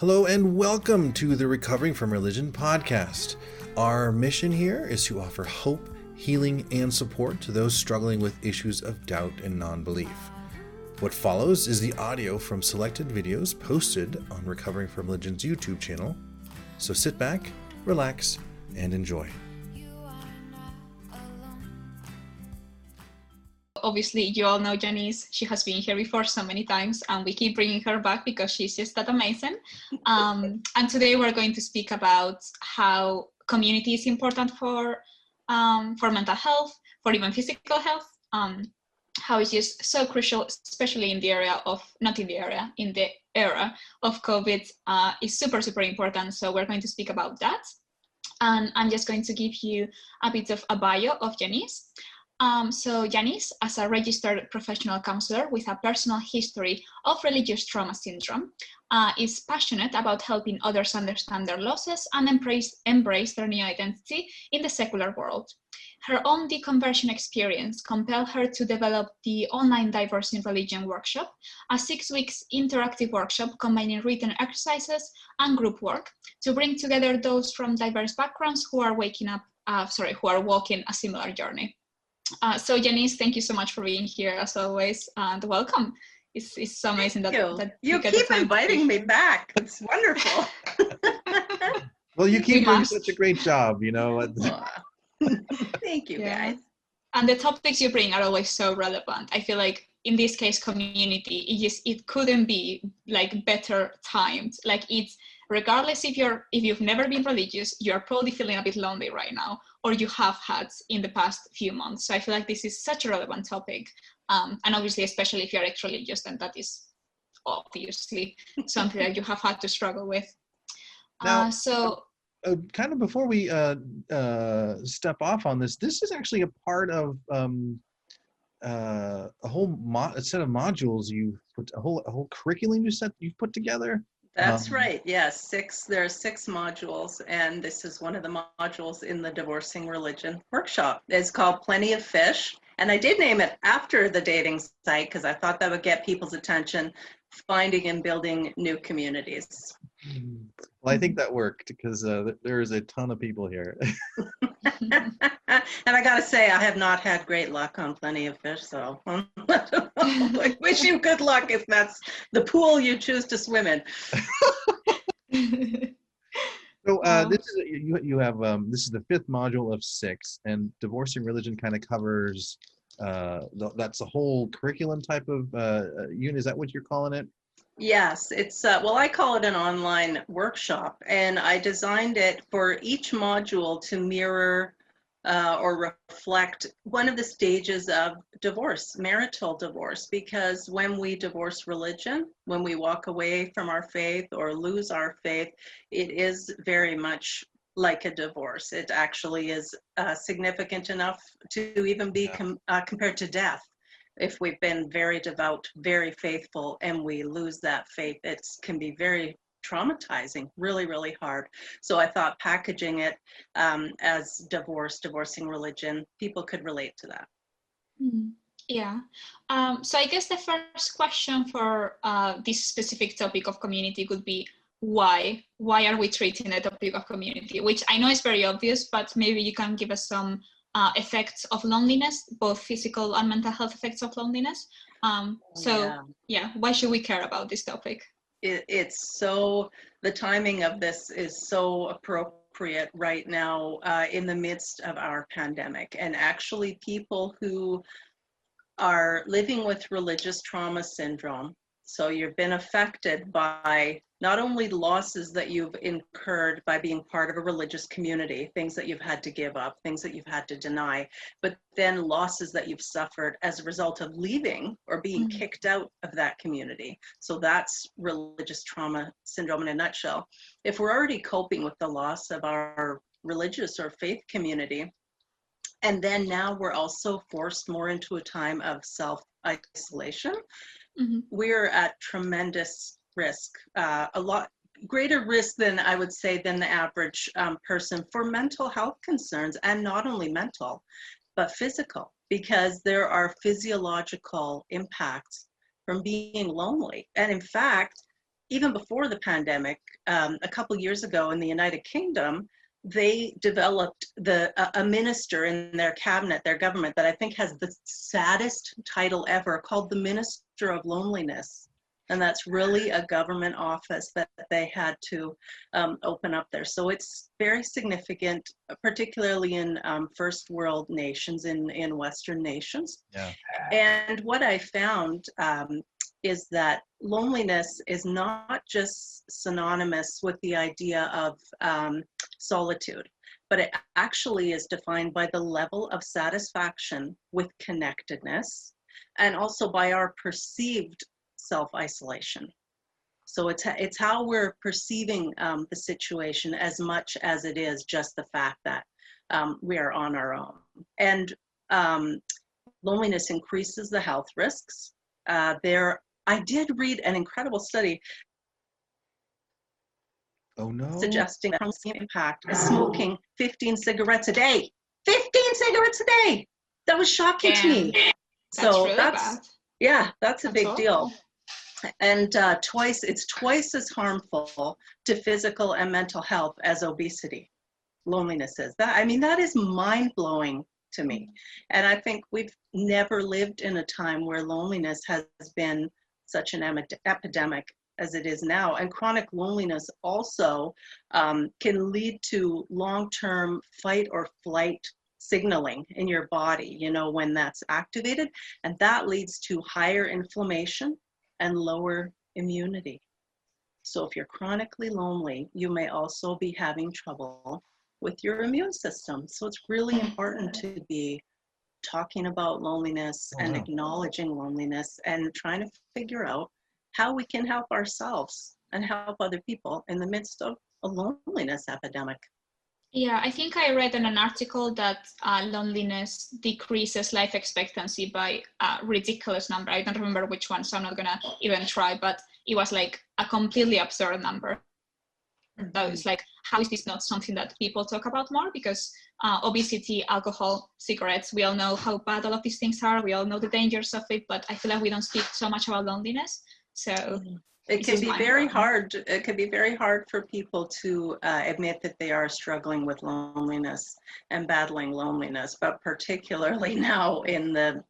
Hello and welcome to the Recovering from Religion podcast. Our mission here is to offer hope, healing, and support to those struggling with issues of doubt and non belief. What follows is the audio from selected videos posted on Recovering from Religion's YouTube channel. So sit back, relax, and enjoy. Obviously you all know Janice. She has been here before so many times, and we keep bringing her back because she's just that amazing. Um, and today we're going to speak about how community is important for um, for mental health, for even physical health. Um, how it's just so crucial, especially in the area of not in the area in the era of COVID, uh, is super super important. So we're going to speak about that. And I'm just going to give you a bit of a bio of Janice. Um, so Janice, as a registered professional counselor with a personal history of religious trauma syndrome, uh, is passionate about helping others understand their losses and embrace, embrace their new identity in the secular world. Her own deconversion experience compelled her to develop the online Divorcing Religion workshop, a six weeks interactive workshop combining written exercises and group work to bring together those from diverse backgrounds who are waking up, uh, sorry, who are walking a similar journey. Uh, so Janice, thank you so much for being here as always, and welcome. It's, it's so amazing thank that you, that you keep inviting me back. It's wonderful. well, you keep doing such a great job, you know. thank you, yeah. guys. And the topics you bring are always so relevant. I feel like in this case, community, it just it couldn't be like better timed. Like it's regardless if you're if you've never been religious you're probably feeling a bit lonely right now or you have had in the past few months. So i feel like this is such a relevant topic um, and obviously especially if you're ex-religious then that is obviously something that you have had to struggle with. Now, uh, so uh, kind of before we uh, uh, step off on this this is actually a part of um, uh, a whole mo- a set of modules you put a whole a whole curriculum you set you've put together that's um, right. Yes, six. There are six modules, and this is one of the modules in the Divorcing Religion workshop. It's called Plenty of Fish, and I did name it after the dating site because I thought that would get people's attention. Finding and building new communities. Well, I think that worked because uh, there is a ton of people here. and I got to say, I have not had great luck on Plenty of Fish, so I wish you good luck if that's the pool you choose to swim in. so uh, this is you, you have um, this is the fifth module of six, and divorcing religion kind of covers uh, the, that's a whole curriculum type of uh, unit. Is that what you're calling it? Yes, it's uh, well, I call it an online workshop, and I designed it for each module to mirror uh, or reflect one of the stages of divorce, marital divorce, because when we divorce religion, when we walk away from our faith or lose our faith, it is very much like a divorce. It actually is uh, significant enough to even be com- uh, compared to death if we've been very devout, very faithful, and we lose that faith, it can be very traumatizing, really, really hard. So I thought packaging it um, as divorce, divorcing religion, people could relate to that. Mm-hmm. Yeah. Um, so I guess the first question for uh, this specific topic of community would be why? Why are we treating the topic of community? Which I know is very obvious, but maybe you can give us some uh, effects of loneliness, both physical and mental health effects of loneliness. Um, so yeah. yeah. why should we care about this topic? It, it's so, the timing of this is so appropriate right now uh, in the midst of our pandemic. And actually people who are living with religious trauma syndrome, so you've been affected by not only losses that you've incurred by being part of a religious community, things that you've had to give up, things that you've had to deny, but then losses that you've suffered as a result of leaving or being mm-hmm. kicked out of that community. So that's religious trauma syndrome in a nutshell. If we're already coping with the loss of our religious or faith community, and then now we're also forced more into a time of self isolation. Mm-hmm. We're at tremendous risk, uh, a lot greater risk than I would say than the average um, person for mental health concerns, and not only mental, but physical, because there are physiological impacts from being lonely. And in fact, even before the pandemic, um, a couple years ago in the United Kingdom, they developed the a minister in their cabinet, their government, that I think has the saddest title ever, called the Minister of Loneliness. And that's really a government office that they had to um, open up there. So it's very significant, particularly in um, first world nations, in, in Western nations. Yeah. And what I found um, is that loneliness is not just synonymous with the idea of um, solitude, but it actually is defined by the level of satisfaction with connectedness and also by our perceived self isolation. So it's, it's how we're perceiving um, the situation as much as it is just the fact that um, we are on our own. And um, loneliness increases the health risks. Uh, there I did read an incredible study Oh no. suggesting that the impact is smoking 15 cigarettes a day. 15 cigarettes a day. That was shocking to me. That's so really that's bad. yeah, that's a That's big deal. And uh, twice it's twice as harmful to physical and mental health as obesity. Loneliness is that. I mean, that is mind blowing to me. And I think we've never lived in a time where loneliness has been such an emi- epidemic as it is now. And chronic loneliness also um, can lead to long term fight or flight signaling in your body, you know, when that's activated. And that leads to higher inflammation and lower immunity. So if you're chronically lonely, you may also be having trouble with your immune system. So it's really hmm. important to be talking about loneliness Oh, and wow. acknowledging loneliness and trying to figure out how we can help ourselves and help other people in the midst of a loneliness epidemic. Yeah, I think I read in an article that uh, loneliness decreases life expectancy by a ridiculous number. I don't remember which one, so I'm not gonna even try. But it was like a completely absurd number. That was like, how is this not something that people talk about more? Because uh, obesity, alcohol, cigarettes, we all know how bad all of these things are. We all know the dangers of it, but I feel like we don't speak so much about loneliness. So It can be very hard. It can be very hard for people to uh, admit that they are struggling with loneliness and battling loneliness, but particularly now in the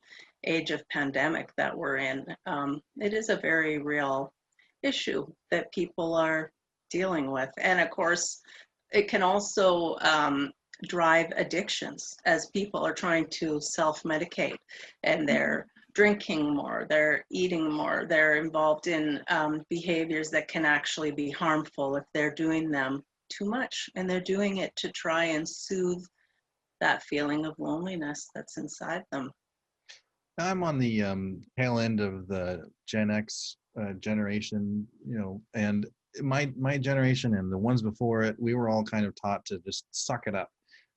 age of pandemic that we're in, um, it is a very real issue that people are dealing with. And of course, it can also um, drive addictions as people are trying to self-medicate and they're drinking more, they're eating more, they're involved in um, behaviors that can actually be harmful if they're doing them too much. And they're doing it to try and soothe that feeling of loneliness that's inside them. I'm on the um, tail end of the Gen X uh, generation, you know, and my my generation and the ones before it, we were all kind of taught to just suck it up,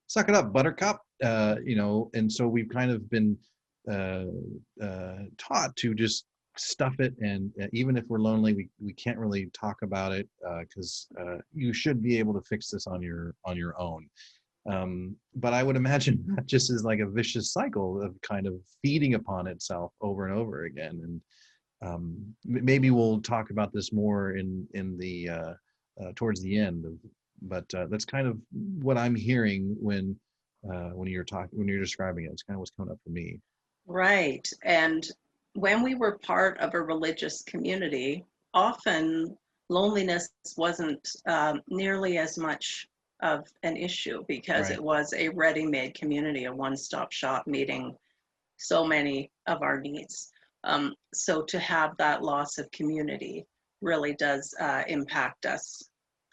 suck it up, Buttercup, uh, you know, and so we've kind of been uh, uh, taught to just stuff it, and uh, even if we're lonely, we we can't really talk about it because uh, you should be able to fix this on your on your own um, but I would imagine that just is like a vicious cycle of kind of feeding upon itself over and over again. And um, maybe we'll talk about this more in in the uh, uh, towards the end. Of, but uh, that's kind of what I'm hearing when uh, when you're talking when you're describing it. It's kind of what's coming up for me. Right. And when we were part of a religious community, often loneliness wasn't um, nearly as much of an issue because Right. it was a ready made community, a one stop shop meeting so many of our needs. Um, so to have that loss of community really does uh, impact us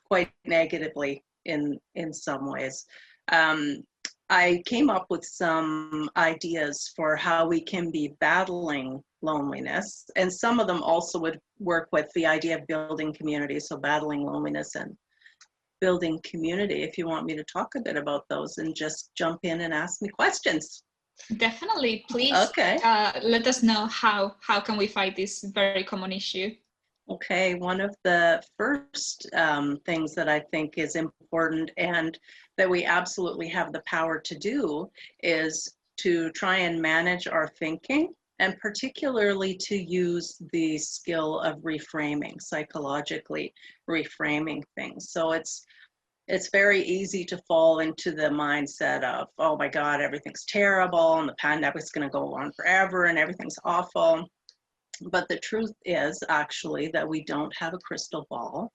quite negatively in in some ways. Um, I came up with some ideas for how we can be battling loneliness, and some of them also would work with the idea of building community. So battling loneliness and building community. If you want me to talk a bit about those, and just jump in and ask me questions. definitely, please Okay. uh, let us know how how can we fight this very common issue. Okay, one of the first um, things that I think is important and that we absolutely have the power to do is to try and manage our thinking and particularly to use the skill of reframing, psychologically reframing things. So it's it's very easy to fall into the mindset of, oh my God, everything's terrible and the pandemic's going to go on forever and everything's awful. But the truth is actually that we don't have a crystal ball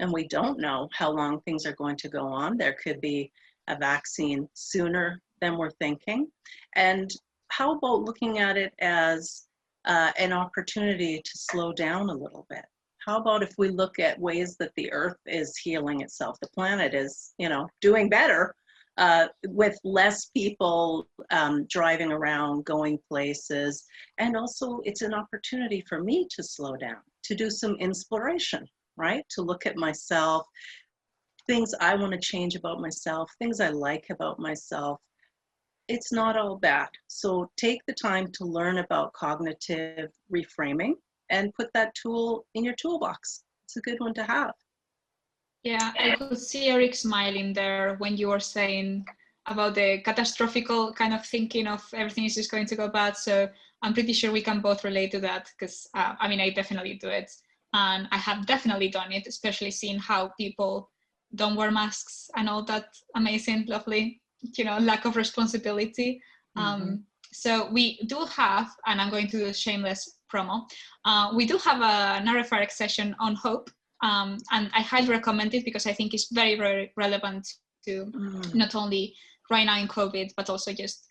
and we don't know how long things are going to go on. There could be a vaccine sooner than we're thinking. And how about looking at it as uh, an opportunity to slow down a little bit? How about if we look at ways that the earth is healing itself? The planet is, you know, doing better uh, with less people um, driving around, going places. And also, it's an opportunity for me to slow down, to do some inspiration, right? To look at myself, things I want to change about myself, things I like about myself. It's not all bad. So take the time to learn about cognitive reframing and put that tool in your toolbox. It's a good one to have. Yeah, I could see Eric smiling there when you were saying about the catastrophical kind of thinking of everything is just going to go bad. So I'm pretty sure we can both relate to that because uh, I mean, I definitely do it. And I have definitely done it, especially seeing how people don't wear masks and all that amazing, lovely, you know, lack of responsibility. Um, mm-hmm. Um, so we do have, and I'm going to do a shameless promo, uh, we do have a an NRFRX session on hope. Um, and I highly recommend it because I think it's very, very relevant to mm. not only right now in COVID, but also just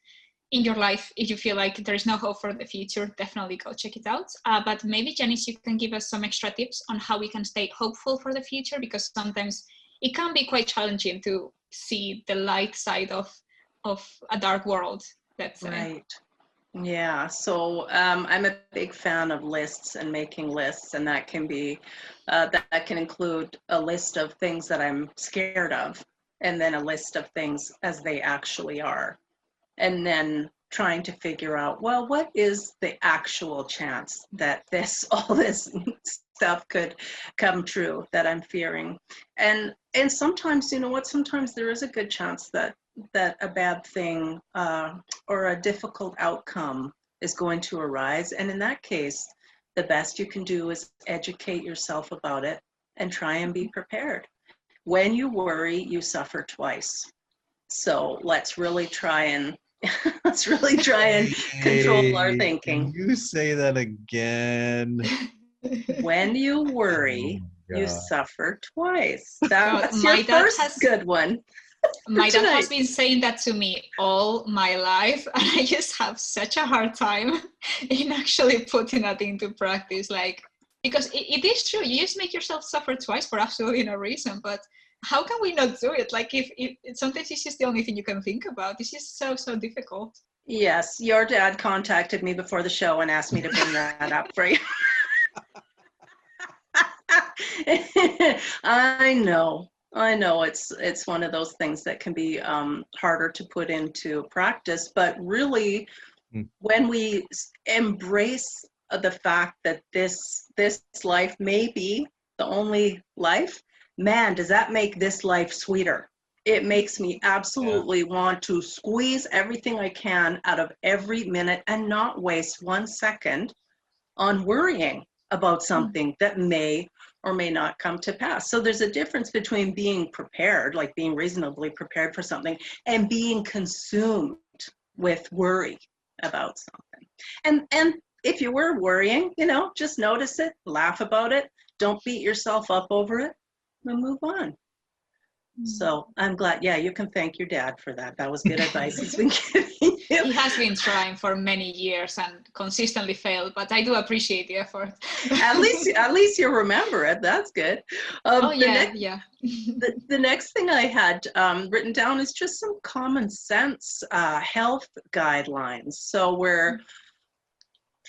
in your life. If you feel like there is no hope for the future, definitely go check it out. Uh, but maybe, Janice, you can give us some extra tips on how we can stay hopeful for the future because sometimes it can be quite challenging to see the light side of of a dark world. That's right. Yeah, so um, I'm a big fan of lists and making lists, and that can be uh, that, that can include a list of things that I'm scared of, and then a list of things as they actually are, and then trying to figure out well, what is the actual chance that this all this stuff could come true that I'm fearing, and and sometimes you know what, sometimes there is a good chance that that a bad thing uh, or a difficult outcome is going to arise. And in that case, the best you can do is educate yourself about it and try and be prepared. When you worry, you suffer twice. So let's really try and let's really try and control our thinking. You say that again. when you worry, oh you suffer twice. That's your first has, good one my dad has been saying that to me all my life and i just have such a hard time in actually putting that into practice like because it, it is true you just make yourself suffer twice for absolutely no reason but how can we not do it? Like if, if sometimes it's just the only thing you can think about. It's just so so difficult. Yes your dad contacted me before the show and asked me to bring that up for you. I know. I know it's it's one of those things that can be um, harder to put into practice, but really, mm. when we embrace the fact that this this life may be the only life, man, does that make this life sweeter? It makes me absolutely yeah. want to squeeze everything I can out of every minute and not waste one second on worrying about mm. something mm. that may or may not come to pass. So there's a difference between being prepared, like being reasonably prepared for something, and being consumed with worry about something. And and if you were worrying, you know, just notice it, laugh about it, don't beat yourself up over it, and move on. So I'm glad. Yeah, you can thank your dad for that. That was good advice he's been giving you. He has been trying for many years and consistently failed, but I do appreciate the effort. at least, at least you remember it. That's good. Um, oh yeah, next, yeah. the, the next thing I had um, written down is just some common sense uh, health guidelines. So where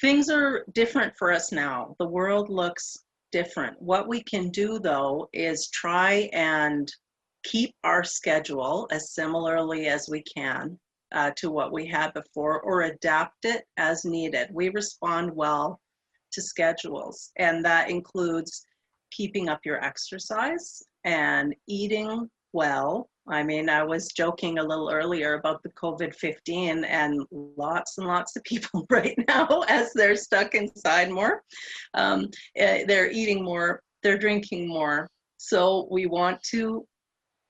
things are different for us now, the world looks different. What we can do though is try and keep our schedule as similarly as we can uh, to what we had before or adapt it as needed. We respond well to schedules, and that includes keeping up your exercise and eating well I mean, I was joking a little earlier about the COVID 15, and lots and lots of people right now, as they're stuck inside more, um, eh, they're eating more, they're drinking more. So we want to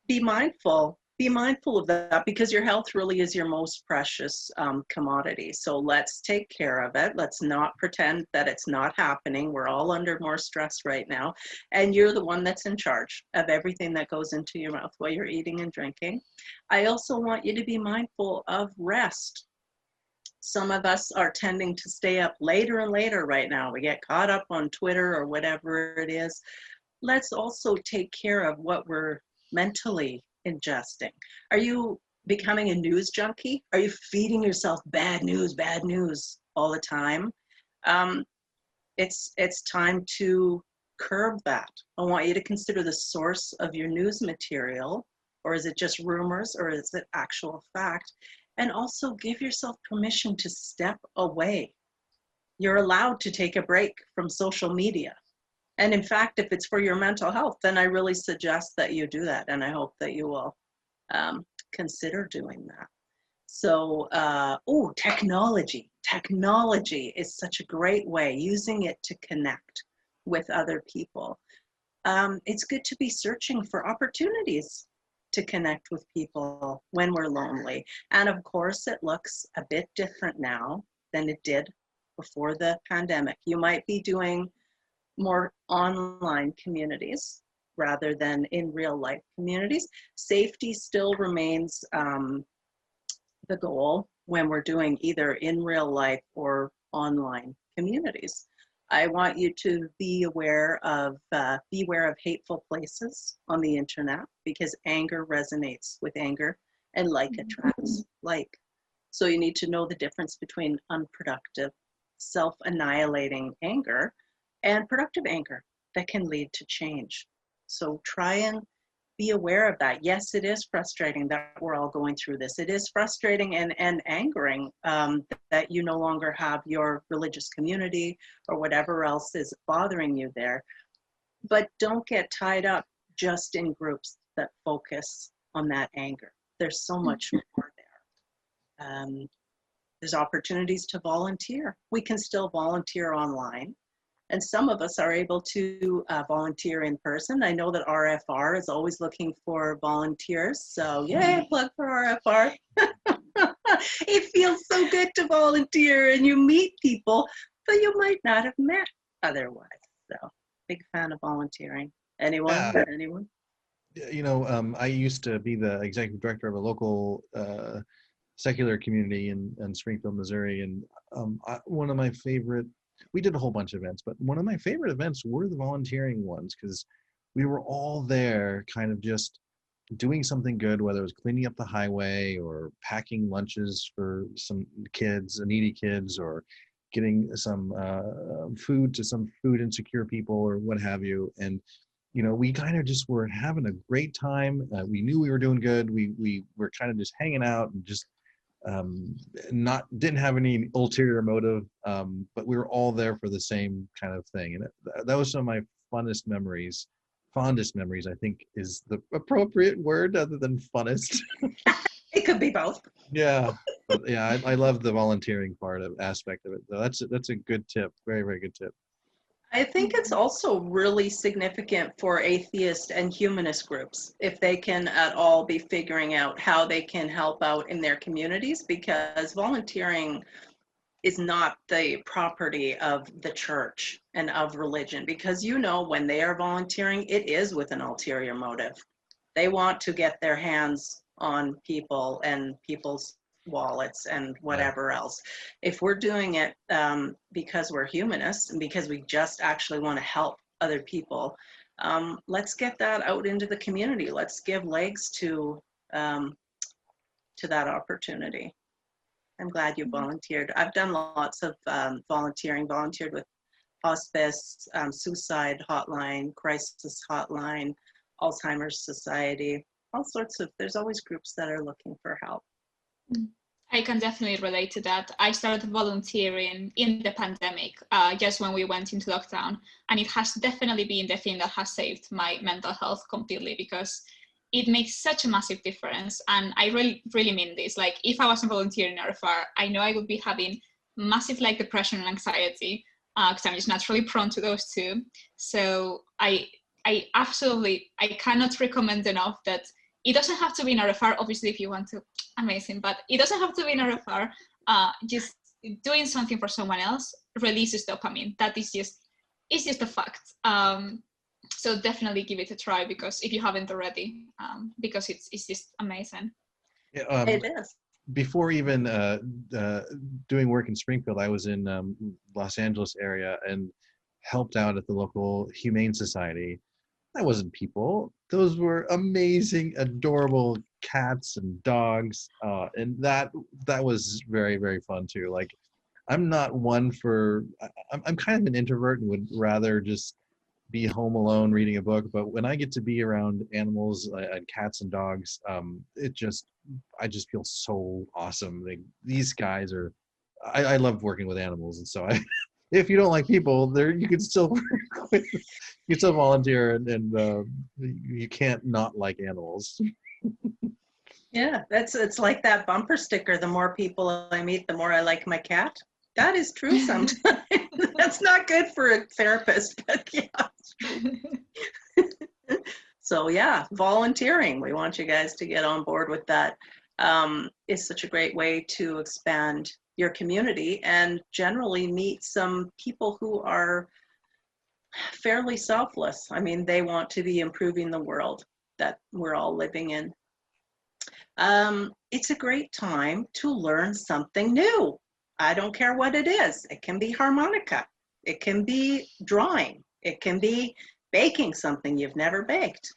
be mindful be mindful of that because your health really is your most precious um, commodity. So let's take care of it. Let's not pretend that it's not happening. We're all under more stress right now. And you're the one that's in charge of everything that goes into your mouth while you're eating and drinking. I also want you to be mindful of rest. Some of us are tending to stay up later and later right now. We get caught up on Twitter or whatever it is. Let's also take care of what we're mentally ingesting? Are you becoming a news junkie? Are you feeding yourself bad news, bad news all the time? Um, it's it's time to curb that. I want you to consider the source of your news material, or is it just rumors, or is it actual fact? And also give yourself permission to step away. You're allowed to take a break from social media. And in fact, if it's for your mental health, then I really suggest that you do that. And I hope that you will um, consider doing that. So, uh, oh, technology. Technology is such a great way, using it to connect with other people. Um, it's good to be searching for opportunities to connect with people when we're lonely. And of course, it looks a bit different now than it did before the pandemic. You might be doing more online communities rather than in real life communities. Safety still remains um, the goal when we're doing either in real life or online communities. I want you to be aware of uh, beware of hateful places on the internet because anger resonates with anger and like attracts like. So you need to know the difference between unproductive, self-annihilating anger and productive anger that can lead to change. So try and be aware of that. Yes, it is frustrating that we're all going through this. It is frustrating and, and angering um, that you no longer have your religious community or whatever else is bothering you there. But don't get tied up just in groups that focus on that anger. There's so much mm-hmm. more there. Um, there's opportunities to volunteer. We can still volunteer online. And some of us are able to uh, volunteer in person. I know that RFR is always looking for volunteers. So, yay, mm-hmm. plug for RFR. it feels so good to volunteer and you meet people that you might not have met otherwise. So, big fan of volunteering. Anyone? Yeah. Anyone? You know, um, I used to be the executive director of a local uh, secular community in, in Springfield, Missouri. And um, I, one of my favorite we did a whole bunch of events, but one of my favorite events were the volunteering ones because we were all there kind of just doing something good, whether it was cleaning up the highway or packing lunches for some kids, needy kids, or getting some uh, food to some food insecure people or what have you. And you know, we kind of just were having a great time. Uh, we knew we were doing good. We we were kind of just hanging out and just um, not didn't have any ulterior motive, um, but we were all there for the same kind of thing, and it, that was some of my funnest memories. Fondest memories, I think, is the appropriate word other than funnest. it could be both. Yeah, but yeah, I, I love the volunteering part of aspect of it. So that's a, that's a good tip. Very very good tip. I think it's mm-hmm. also really significant for atheist and humanist groups if they can at all be figuring out how they can help out in their communities because volunteering is not the property of the church and of religion because you know when they are volunteering it is with an ulterior motive. They want to get their hands on people and people's wallets and whatever else. If we're doing it um, because we're humanists and because we just actually want to help other people, um, let's get that out into the community. Let's give legs to um, to that opportunity. I'm glad you mm-hmm. volunteered. I've done lots of um, volunteering. Volunteered with hospice, um, suicide hotline, crisis hotline, Alzheimer's Society, all sorts of. There's always groups that are looking for help. I can definitely relate to that. I started volunteering in the pandemic, uh, just when we went into lockdown, and it has definitely been the thing that has saved my mental health completely because it makes such a massive difference. And I really, really mean this. Like, if I wasn't volunteering in RFR, I know I would be having massive like depression and anxiety because uh, I'm just naturally prone to those two. So I, I absolutely, I cannot recommend enough that it doesn't have to be in RFR. Obviously, if you want to, amazing, but it doesn't have to be in RFR. Uh, just doing something for someone else releases dopamine. That is just, it's just a fact. Um, so definitely give it a try because if you haven't already, um, because it's it's just amazing. Yeah, um, it is. Before even uh, uh, doing work in Springfield, I was in um, Los Angeles area and helped out at the local humane society. That wasn't people; those were amazing, adorable cats and dogs, uh, and that that was very very fun too. Like, I'm not one for. I'm I'm kind of an introvert and would rather just be home alone reading a book but when i get to be around animals uh, and cats and dogs um, it just i just feel so awesome like these guys are I, I love working with animals and so i if you don't like people there you can still work with, you can still volunteer and, and uh, you can't not like animals yeah that's it's like that bumper sticker the more people i meet the more i like my cat that is true sometimes that's not good for a therapist but yeah so yeah, volunteering. We want you guys to get on board with that. Um, is such a great way to expand your community and generally meet some people who are fairly selfless. I mean, they want to be improving the world that we're all living in. Um, it's a great time to learn something new. I don't care what it is. It can be harmonica. It can be drawing. It can be baking something you've never baked.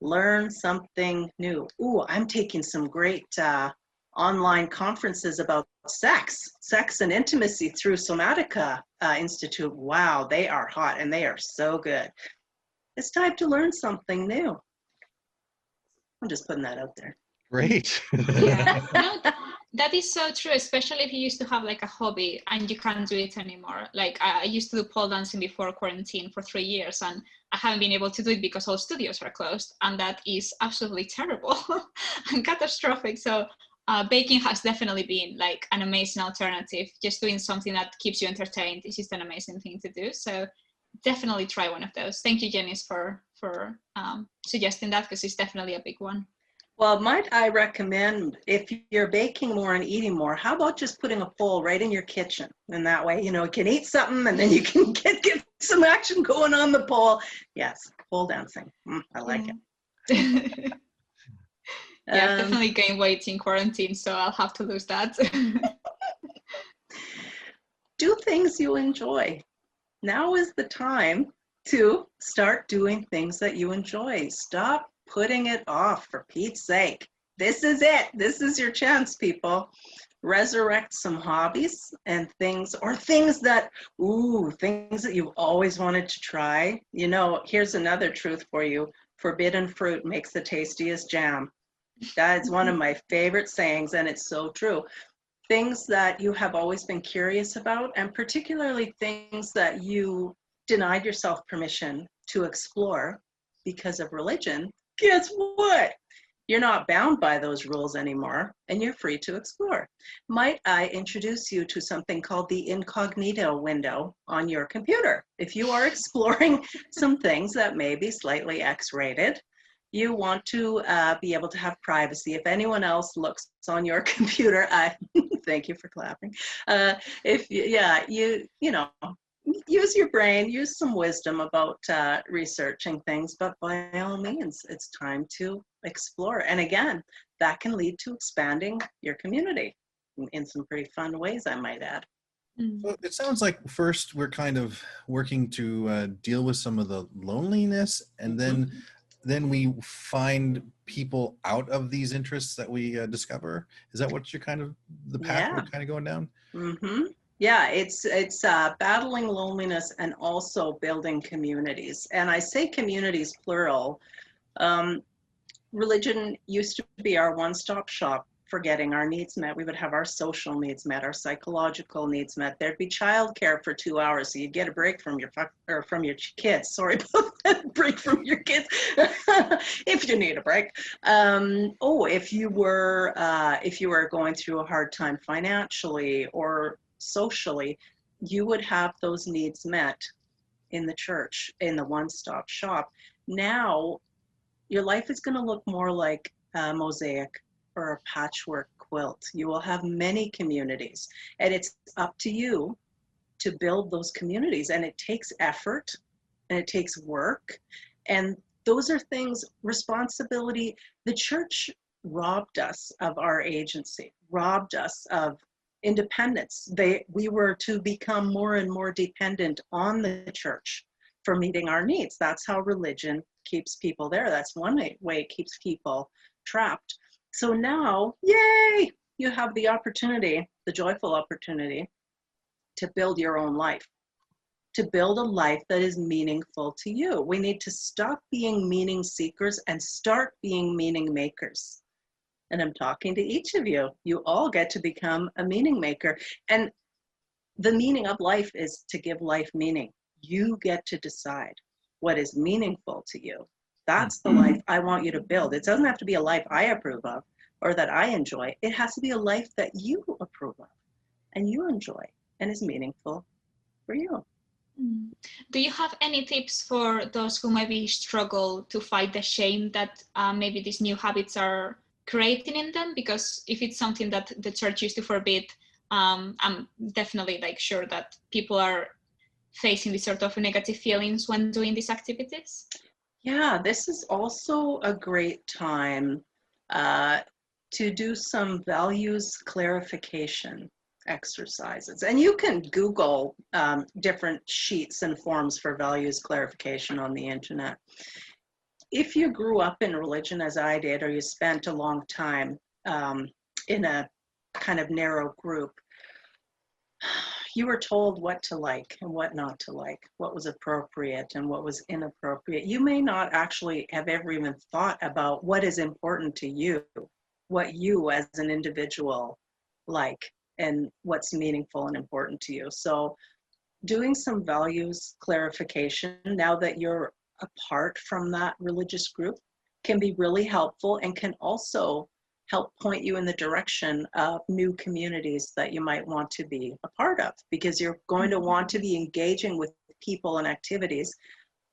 Learn something new. Ooh, I'm taking some great uh, online conferences about sex, sex and intimacy through Somatica uh, Institute. Wow, they are hot and they are so good. It's time to learn something new. I'm just putting that out there. Great. yeah. No, that is so true, especially if you used to have like a hobby and you can't do it anymore. Like I, I used to do pole dancing before quarantine for three years and I haven't been able to do it because all studios are closed and that is absolutely terrible and catastrophic. So uh, baking has definitely been like an amazing alternative. Just doing something that keeps you entertained is just an amazing thing to do. So definitely try one of those. Thank you, Janice, for for um, suggesting that because it's definitely a big one. Well, might I recommend if you're baking more and eating more, how about just putting a pole right in your kitchen? And that way, you know, you can eat something and then you can get, get some action going on the pole. Yes, pole dancing. Mm, I like yeah. it. yeah, um, definitely gained weight in quarantine, so I'll have to lose that. do things you enjoy. Now is the time to start doing things that you enjoy. Stop putting it off for Pete's sake. This is it. This is your chance, people. Resurrect some hobbies and things, or things that, ooh, things that you've always wanted to try. You know, here's another truth for you forbidden fruit makes the tastiest jam. That's one of my favorite sayings, and it's so true. Things that you have always been curious about, and particularly things that you denied yourself permission to explore because of religion, guess what? You're not bound by those rules anymore and you're free to explore. Might I introduce you to something called the incognito window on your computer? If you are exploring some things that may be slightly X rated, you want to uh, be able to have privacy. If anyone else looks on your computer, I thank you for clapping. Uh, if yeah, you you know use your brain, use some wisdom about uh, researching things, but by all means, it's time to explore. And again, that can lead to expanding your community in, in some pretty fun ways, I might add. Mm. Well, it sounds like first we're kind of working to uh, deal with some of the loneliness, and then mm-hmm. Then we find people out of these interests that we uh, discover. Is that what you're kind of the path yeah. we're kind of going down? Mm-hmm. Yeah, it's it's uh, battling loneliness and also building communities. And I say communities plural. Um, religion used to be our one-stop shop for getting our needs met. We would have our social needs met, our psychological needs met. There'd be childcare for two hours, so you'd get a break from your or from your kids. Sorry break from your kids. if you need a break. Um, oh, if you were uh, if you were going through a hard time financially or socially, you would have those needs met in the church in the one-stop shop. Now, your life is going to look more like a mosaic or a patchwork quilt. You will have many communities, and it's up to you to build those communities. And it takes effort and it takes work. And those are things, responsibility. The church robbed us of our agency, robbed us of independence. They, we were to become more and more dependent on the church for meeting our needs. That's how religion keeps people there. That's one way it keeps people trapped. So now, yay, you have the opportunity, the joyful opportunity to build your own life, to build a life that is meaningful to you. We need to stop being meaning seekers and start being meaning makers. And I'm talking to each of you. You all get to become a meaning maker. And the meaning of life is to give life meaning. You get to decide what is meaningful to you. That's the life I want you to build. It doesn't have to be a life I approve of or that I enjoy. It has to be a life that you approve of and you enjoy and is meaningful for you. Mm. Do you have any tips for those who maybe struggle to fight the shame that uh, maybe these new habits are creating in them? Because if it's something that the church used to forbid, um, I'm definitely like sure that people are facing these sort of negative feelings when doing these activities. Yeah, this is also a great time uh, to do some values clarification exercises. And you can Google um, different sheets and forms for values clarification on the internet. If you grew up in religion as I did, or you spent a long time um, in a kind of narrow group, you were told what to like and what not to like, what was appropriate and what was inappropriate. You may not actually have ever even thought about what is important to you, what you as an individual like and what's meaningful and important to you. So, doing some values clarification now that you're apart from that religious group can be really helpful and can also help point you in the direction of new communities that you might want to be a part of because you're going to want to mm-hmm. be engaging with people and activities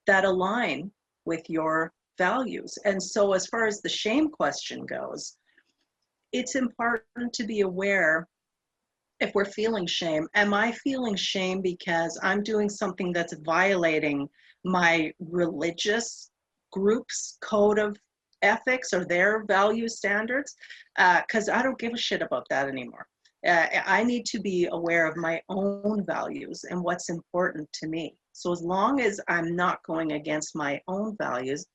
that align with your values. And so, as far as the shame question goes, it's important to be aware if we're feeling shame, am I feeling shame because I'm doing something that's violating my religious group's code of ethics or their value standards? Because uh, I don't give a shit about that anymore. Uh, I need to be aware of my own values and what's important to me. So as long as I'm not going against my own values,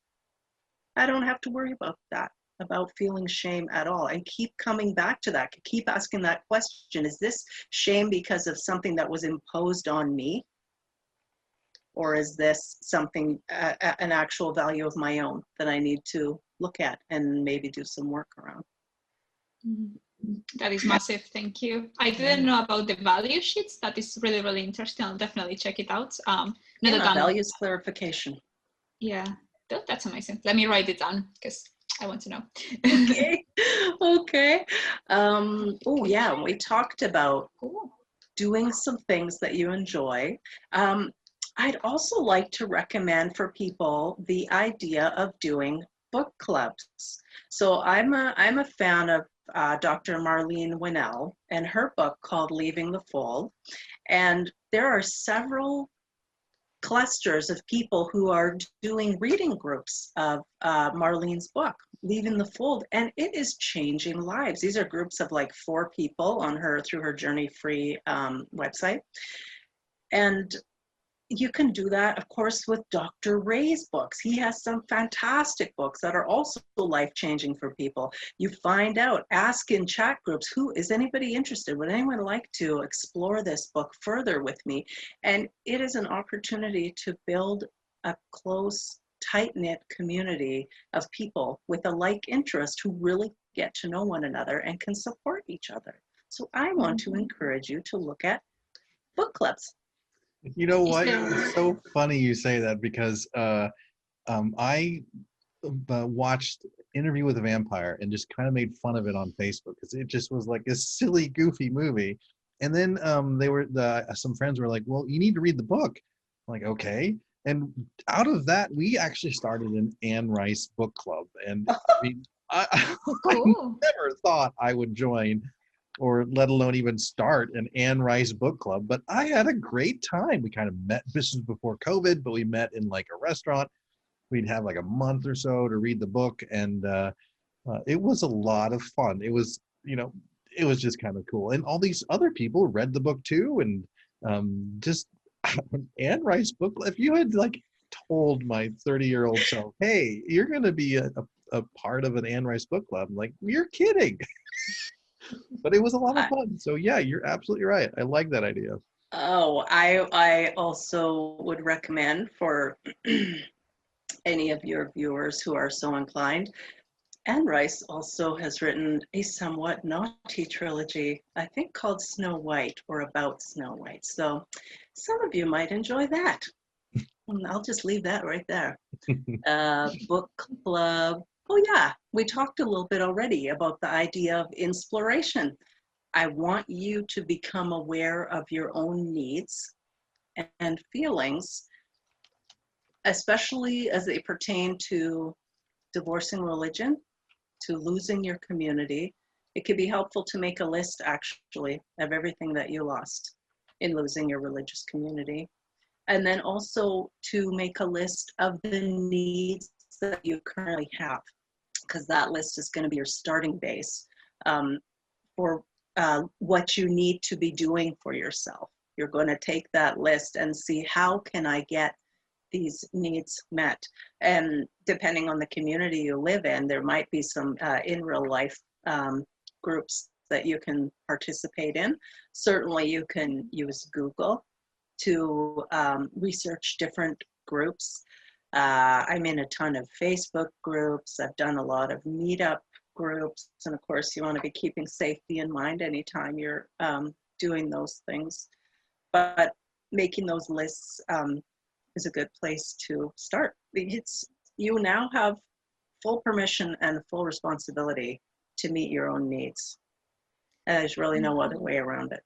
I don't have to worry about that about feeling shame at all and keep coming back to that keep asking that question is this shame because of something that was imposed on me or is this something uh, an actual value of my own that i need to look at and maybe do some work around mm-hmm. that is massive thank you i didn't know about the value sheets that is really really interesting i'll definitely check it out um yeah, values clarification yeah that's amazing let me write it down because I want to know. okay. Okay. Um, oh, yeah. We talked about doing some things that you enjoy. Um, I'd also like to recommend for people the idea of doing book clubs. So I'm a I'm a fan of uh, Dr. Marlene Winell and her book called Leaving the Fold, and there are several clusters of people who are doing reading groups of uh, Marlene's book, Leaving the Fold, and it is changing lives. These are groups of like four people on her through her Journey Free um, website. And you can do that, of course, with Dr. Ray's books. He has some fantastic books that are also life changing for people. You find out, ask in chat groups, who is anybody interested? Would anyone like to explore this book further with me? And it is an opportunity to build a close, tight knit community of people with a like interest who really get to know one another and can support each other. So I want to mm-hmm. encourage you to look at book clubs you know what? It's so funny you say that because uh, um, I uh, watched Interview with a Vampire and just kind of made fun of it on Facebook because it just was like a silly, goofy movie. And then um, they were the some friends were like, "Well, you need to read the book." I'm like, okay. And out of that, we actually started an Anne Rice book club, and I mean, I, I never thought I would join or let alone even start an Anne Rice book club. But I had a great time. We kind of met, this was before COVID, but we met in like a restaurant. We'd have like a month or so to read the book, and uh, uh, it was a lot of fun. It was, you know, it was just kind of cool. And all these other people read the book too, and um, just Anne Rice book. If you had like told my 30 year old self, hey, you're going to be a, a, a, part of an Anne Rice book club, I'm like, you're kidding. but it was a lot of fun. So yeah, you're absolutely right. I like that idea. Oh, I I also would recommend for any of your viewers who are so inclined. Anne Rice also has written a somewhat naughty trilogy, I think called Snow White or about Snow White. So some of you might enjoy that. I'll just leave that right there. uh, book club, Oh, yeah, we talked a little bit already about the idea of inspiration. I want you to become aware of your own needs and feelings, especially as they pertain to divorcing religion, to losing your community. It could be helpful to make a list actually of everything that you lost in losing your religious community. And then also to make a list of the needs that you currently have because that list is going to be your starting base um, for uh, what you need to be doing for yourself. You're going to take that list and see how can I get these needs met. And depending on the community you live in, there might be some uh, in real life um, groups that you can participate in. Certainly, you can use Google to um, research different groups uh, I'm in a ton of Facebook groups. I've done a lot of meetup groups. And of course, you want to be keeping safety in mind anytime you're um, doing those things. But making those lists um, is a good place to start. It's, you now have full permission and full responsibility to meet your own needs. there's really no other mm-hmm. way around it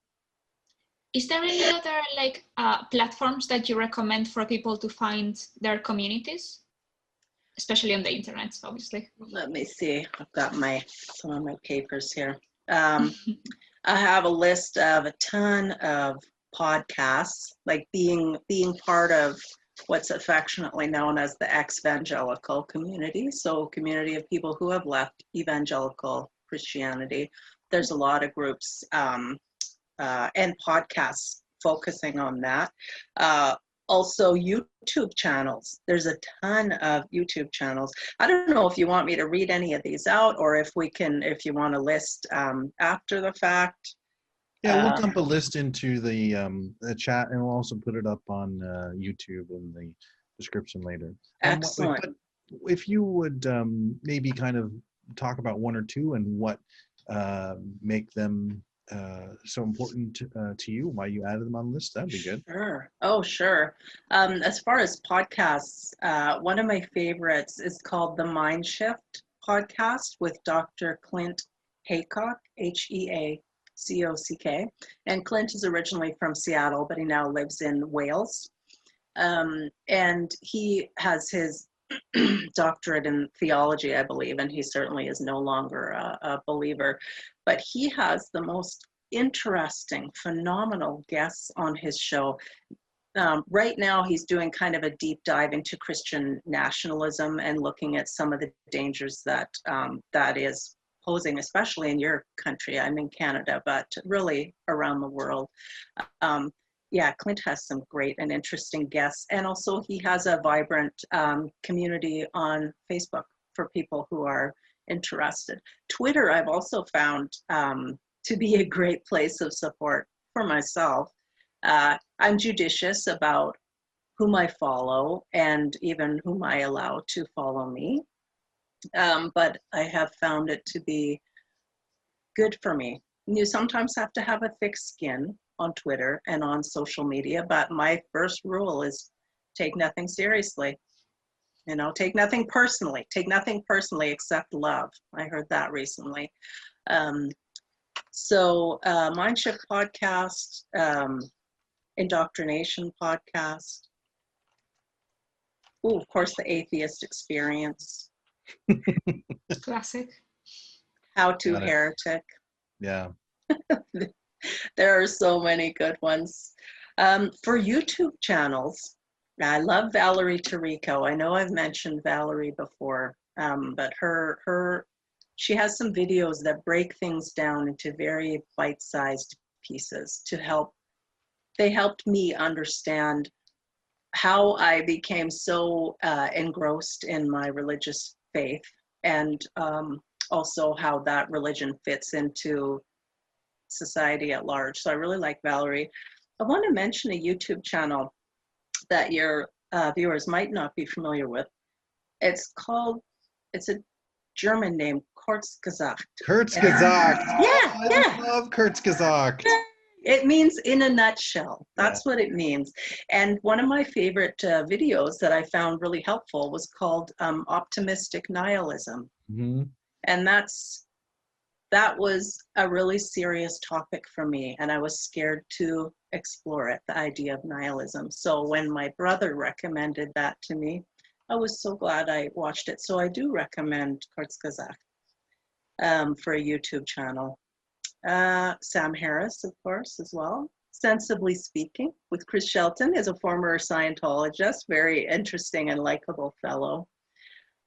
is there any other like uh, platforms that you recommend for people to find their communities? Especially on the internet obviously. Let me see. I've got my some of my papers here. Um, i have a list of a ton of podcasts like being being part of what's affectionately known as the ex-evangelical community. So community of people who have left evangelical christianity. There's a lot of groups um, uh, and podcasts focusing on that. Uh, also, YouTube channels. There's a ton of YouTube channels. I don't know if you want me to read any of these out or if we can, if you want to list um, after the fact. Yeah, we'll uh, dump a list into the, um, the chat and we'll also put it up on uh, YouTube in the description later. Excellent. Um, if you would um, maybe kind of talk about one or two and what uh, make them uh, so important uh, to you, why you added them on the list, that'd be good. Sure. Oh, sure. Um, as far as podcasts, uh, one of my favorites is called the Mind Shift podcast with Dr. Clint Heacock, H E A C O C K. And Clint is originally from Seattle, but he now lives in Wales. Um, and he has his doctorate in theology, I believe, and he certainly is no longer a, a believer. But he has the most interesting, phenomenal guests on his show. Um, right now, he's doing kind of a deep dive into Christian nationalism and looking at some of the dangers that um, that is posing, especially in your country. I'm in Canada, but really around the world. Um, yeah, Clint has some great and interesting guests. And also, he has a vibrant um, community on Facebook for people who are interested. Twitter, I've also found um, to be a great place of support for myself. Uh, I'm judicious about whom I follow and even whom I allow to follow me. Um, but I have found it to be good for me. You sometimes have to have a thick skin on Twitter and on social media, but my first rule is take nothing seriously. You know, take nothing personally. Take nothing personally except love. I heard that recently. Um, so, uh, Mindshift podcast, um, indoctrination podcast. Oh, of course, the atheist experience. Classic. How to Got it. heretic. Yeah. there are so many good ones. Um, for YouTube channels, I love Valerie Tarico. I know I've mentioned Valerie before, um, but her her she has some videos that break things down into very bite-sized pieces to help. They helped me understand how I became so uh, engrossed in my religious faith, and um, also how that religion fits into society at large. So I really like Valerie. I want to mention a YouTube channel that your uh, viewers might not be familiar with. It's called, it's a German name, Kurzgesagt. Kurzgesagt. Yeah, I yeah. love Kurzgesagt. It means in a nutshell. That's what it means. And one of my favorite uh, videos that I found really helpful was called um, Optimistic Nihilism. Mhm. and that's that was a really serious topic for me and i was scared to explore it the idea of nihilism. So when my brother recommended that to me i was so glad i watched it. So i do recommend kurzgesagt um, for a youtube channel. Uh, sam harris of course as well. Sensibly speaking with chris shelton is a former scientologist very interesting and likable fellow.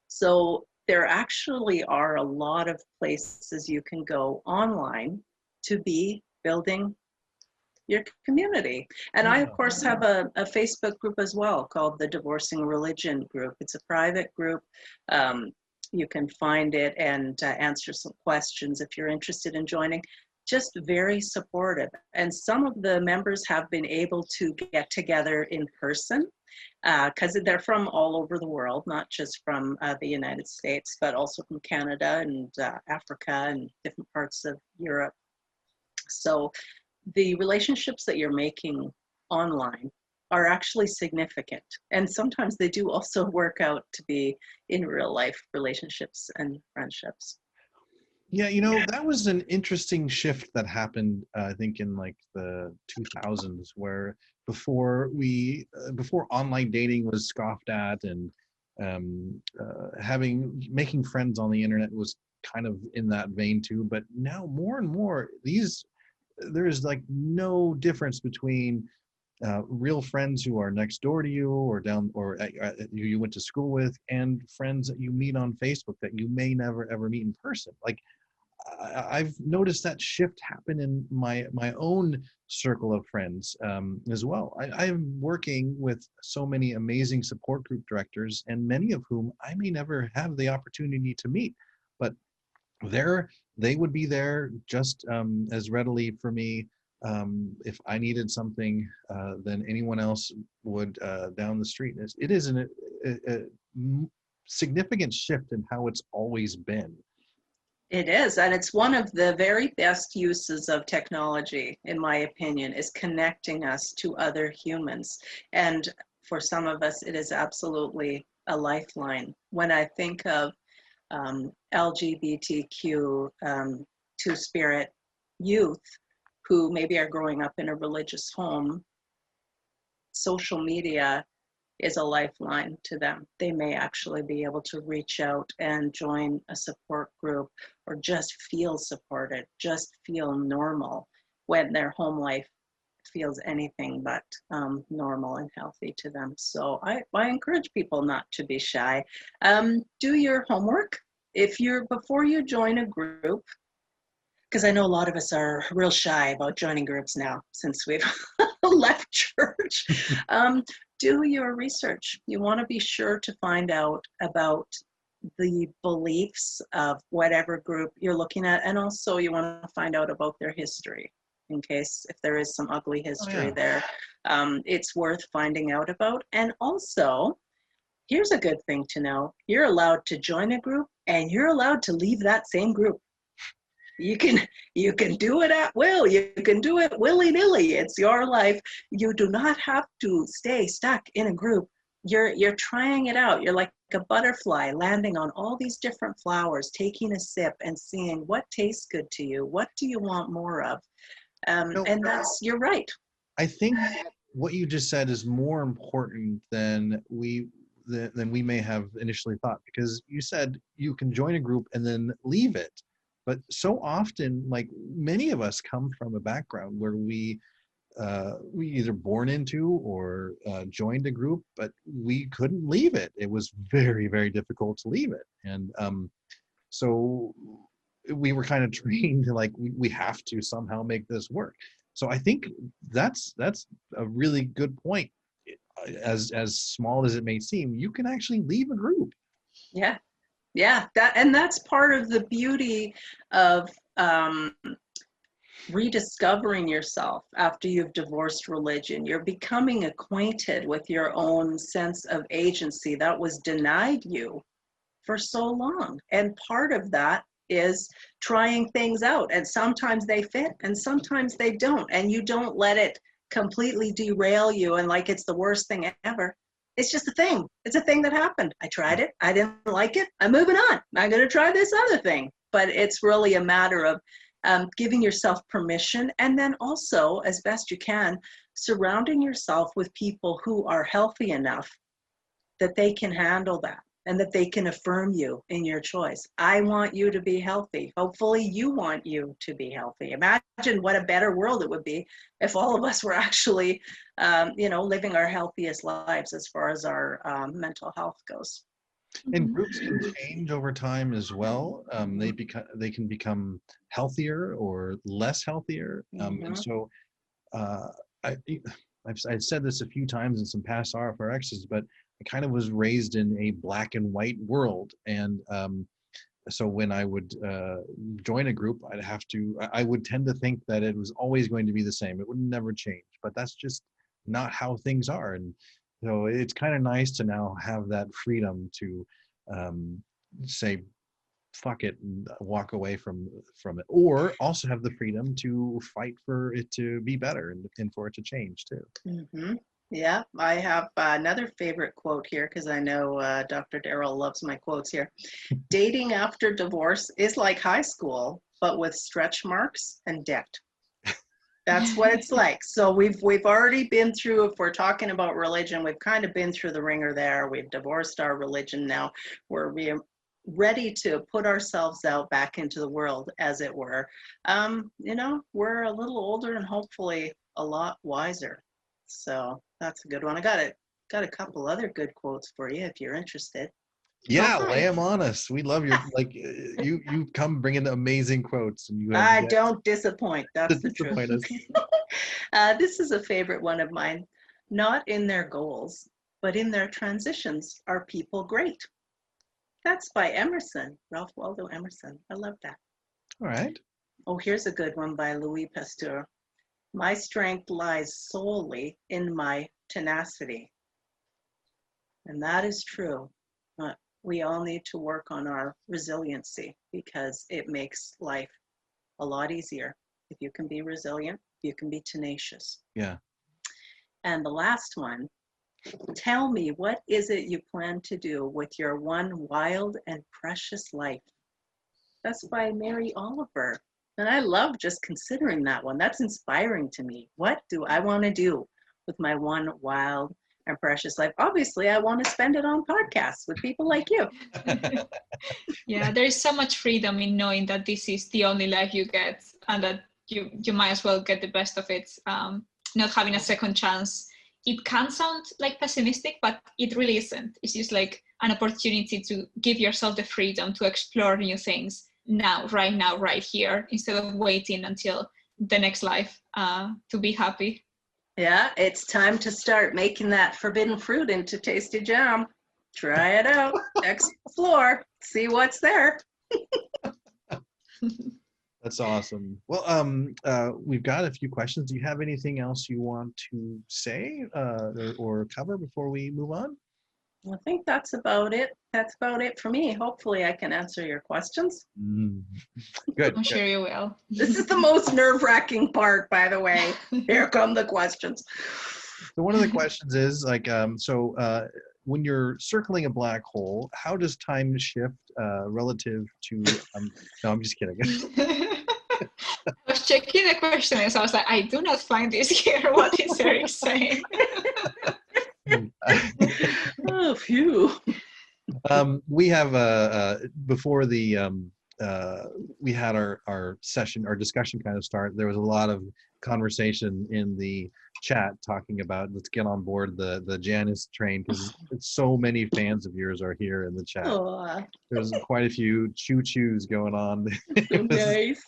So there actually are a lot of places you can go online to be building your community. And I, of course, have a, a Facebook group as well called the Divorcing Religion Group. It's a private group. Um, you can find it and uh, answer some questions if you're interested in joining. Just very supportive. And some of the members have been able to get together in person because they're from all over the world, not just from uh, the United States, but also from Canada and uh, Africa and different parts of Europe. So the relationships that you're making online are actually significant. And sometimes they do also work out to be in real life relationships and friendships. Yeah, you know, that was an interesting shift that happened, uh, I think, in like the 2000s, where before we, uh, before online dating was scoffed at and um, uh, having, making friends on the internet was kind of in that vein too. But now more and more, these, there's like no difference between uh, real friends who are next door to you or down or at, at, you went to school with and friends that you meet on facebook that you may never ever meet in person like I've noticed that shift happen in my my own circle of friends um, as well. I, I'm working with so many amazing support group directors, and many of whom I may never have the opportunity to meet, but they're they would be there just um, as readily for me um, if I needed something uh, than anyone else would uh, down the street. It's, it is an, a, a significant shift in how it's always been. It is, and it's one of the very best uses of technology, in my opinion, is connecting us to other humans. And for some of us, it is absolutely a lifeline. When I think of um, LGBTQ um, two spirit youth who maybe are growing up in a religious home, social media is a lifeline to them. They may actually be able to reach out and join a support group or just feel supported, just feel normal when their home life feels anything but um, normal and healthy to them. So I, I encourage people not to be shy. Um, do your homework. If you're before you join a group, because I know a lot of us are real shy about joining groups now since we've left church. Um, do your research. You want to be sure to find out about the beliefs of whatever group you're looking at, and also you want to find out about their history in case if there is some ugly history yeah. there. Um, it's worth finding out about. And also, here's a good thing to know you're allowed to join a group and you're allowed to leave that same group you can you can do it at will you can do it willy-nilly it's your life you do not have to stay stuck in a group you're you're trying it out you're like a butterfly landing on all these different flowers taking a sip and seeing what tastes good to you what do you want more of um, No. and that's you're right I think what you just said is more important than we than, than we may have initially thought because you said you can join a group and then leave it. But so often, like many of us come from a background where we uh, we either born into or uh, joined a group, but we couldn't leave it. It was very very difficult to leave it, and um, so we were kind of trained to like we, we have to somehow make this work. So i think that's that's a really good point. As as small as it may seem you can actually leave a group. Yeah, yeah, that and that's part of the beauty of um, rediscovering yourself after you've divorced religion. You're becoming acquainted with your own sense of agency that was denied you for so long, and part of that is trying things out and sometimes they fit and sometimes they don't and you don't let it completely derail you and like it's the worst thing ever it's just a thing. It's a thing that happened. I tried it. I didn't like it. I'm moving on. I'm going to try this other thing. But it's really a matter of um, giving yourself permission and then also, as best you can, surrounding yourself with people who are healthy enough that they can handle that and that they can affirm you in your choice. I want you to be healthy. Hopefully, you want you to be healthy. Imagine what a better world it would be if all of us were actually um, you know, living our healthiest lives as far as our um, mental health goes. And groups can change over time as well. Um, they become they can become healthier or less healthier. Um, and so uh, I, I've, I've said this a few times in some past rfrxs but i kind of was raised in a black and white world. And um, so when i would uh, join a group i'd have to I- i would tend to think that it was always going to be the same. It would never change. But that's just not how things are. And so it's kind of nice to now have that freedom to um, say fuck it and walk away from from it or also have the freedom to fight for it to be better and, and for it to change too hmm Yeah, I have uh, another favorite quote here because I know uh, Dr. Darrel loves my quotes here. Dating after divorce is like high school, but with stretch marks and debt. That's what it's like. So we've we've already been through. If we're talking about religion, we've kind of been through the ringer there. We've divorced our religion now. We're re- ready to put ourselves out back into the world, as it were. Um, you know, we're a little older and hopefully a lot wiser. So that's a good one. I got it. Got a couple other good quotes for you if you're interested. Yeah lay them on us we love your like you you come bringing the amazing quotes and you I yet don't disappoint. That's the truth. uh, this is a favorite one of mine. Not in their goals, but in their transitions are people great. That's by Emerson, Ralph Waldo Emerson. I love that. all right Oh, here's a good one by Louis Pasteur. My strength lies solely in my tenacity. And that is true. But we all need to work on our resiliency because it makes life a lot easier. If you can be resilient, you can be tenacious. yeah And the last one tell me, what is it you plan to do with your one wild and precious life? That's by Mary Oliver. And I love just considering that one. That's inspiring to me. What do I want to do with my one wild and precious life? Obviously, I want to spend it on podcasts with people like you. yeah there is so much freedom in knowing that this is the only life you get and that you you might as well get the best of it um, not having a second chance it can sound like pessimistic but it really isn't it's just like an opportunity to give yourself the freedom to explore new things now right now right here instead of waiting until the next life uh, to be happy Yeah, it's time to start making that forbidden fruit into tasty jam. Try it out, explore, see what's there. That's awesome. Well, um, uh, we've got a few questions. Do you have anything else you want to say uh, or, or cover before we move on? I think that's about it. That's about it for me. Hopefully, I can answer your questions. Mm. Good. i'm good. sure you will This is the most nerve wracking part, by the way. Here come the questions. So one of the questions is like, um, so uh, when you're circling a black hole, how does time shift uh, relative to? Um, no, I'm just kidding. I was checking the question, so I was like, I do not find this here. What is Eric saying? Oh, phew. um, we have uh, uh, before the um, uh, we had our our session, our discussion kind of start. There was a lot of conversation in the chat talking about let's get on board the the Janice train because so many fans of yours are here in the chat. Aw, There's quite a few choo choos going on. Nice.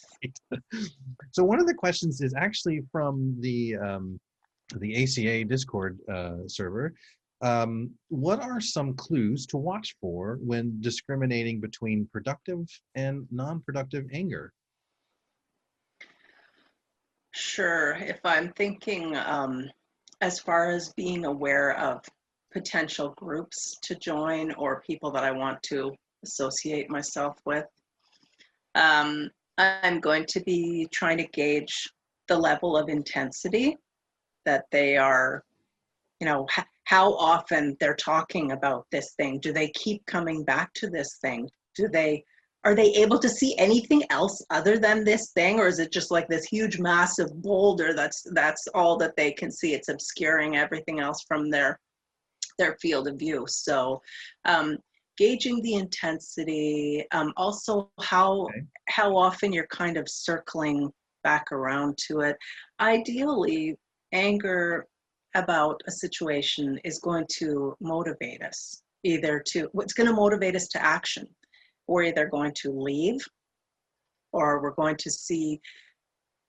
so one of the questions is actually from the um, the ACA Discord uh, server. Um, what are some clues to watch for when discriminating between productive and non-productive anger? Sure. If I'm thinking um, as far as being aware of potential groups to join or people that I want to associate myself with, um, I'm going to be trying to gauge the level of intensity that they are, you know, h- how often they're talking about this thing. Do they keep coming back to this thing? Do they are they able to see anything else other than this thing or is it just like this huge massive boulder that's that's all that they can see it's obscuring everything else from their their field of view so um, gauging the intensity um, also how Okay. how often you're kind of circling back around to it ideally anger about a situation is going to motivate us either to what's going to motivate us to action we're either going to leave or we're going to see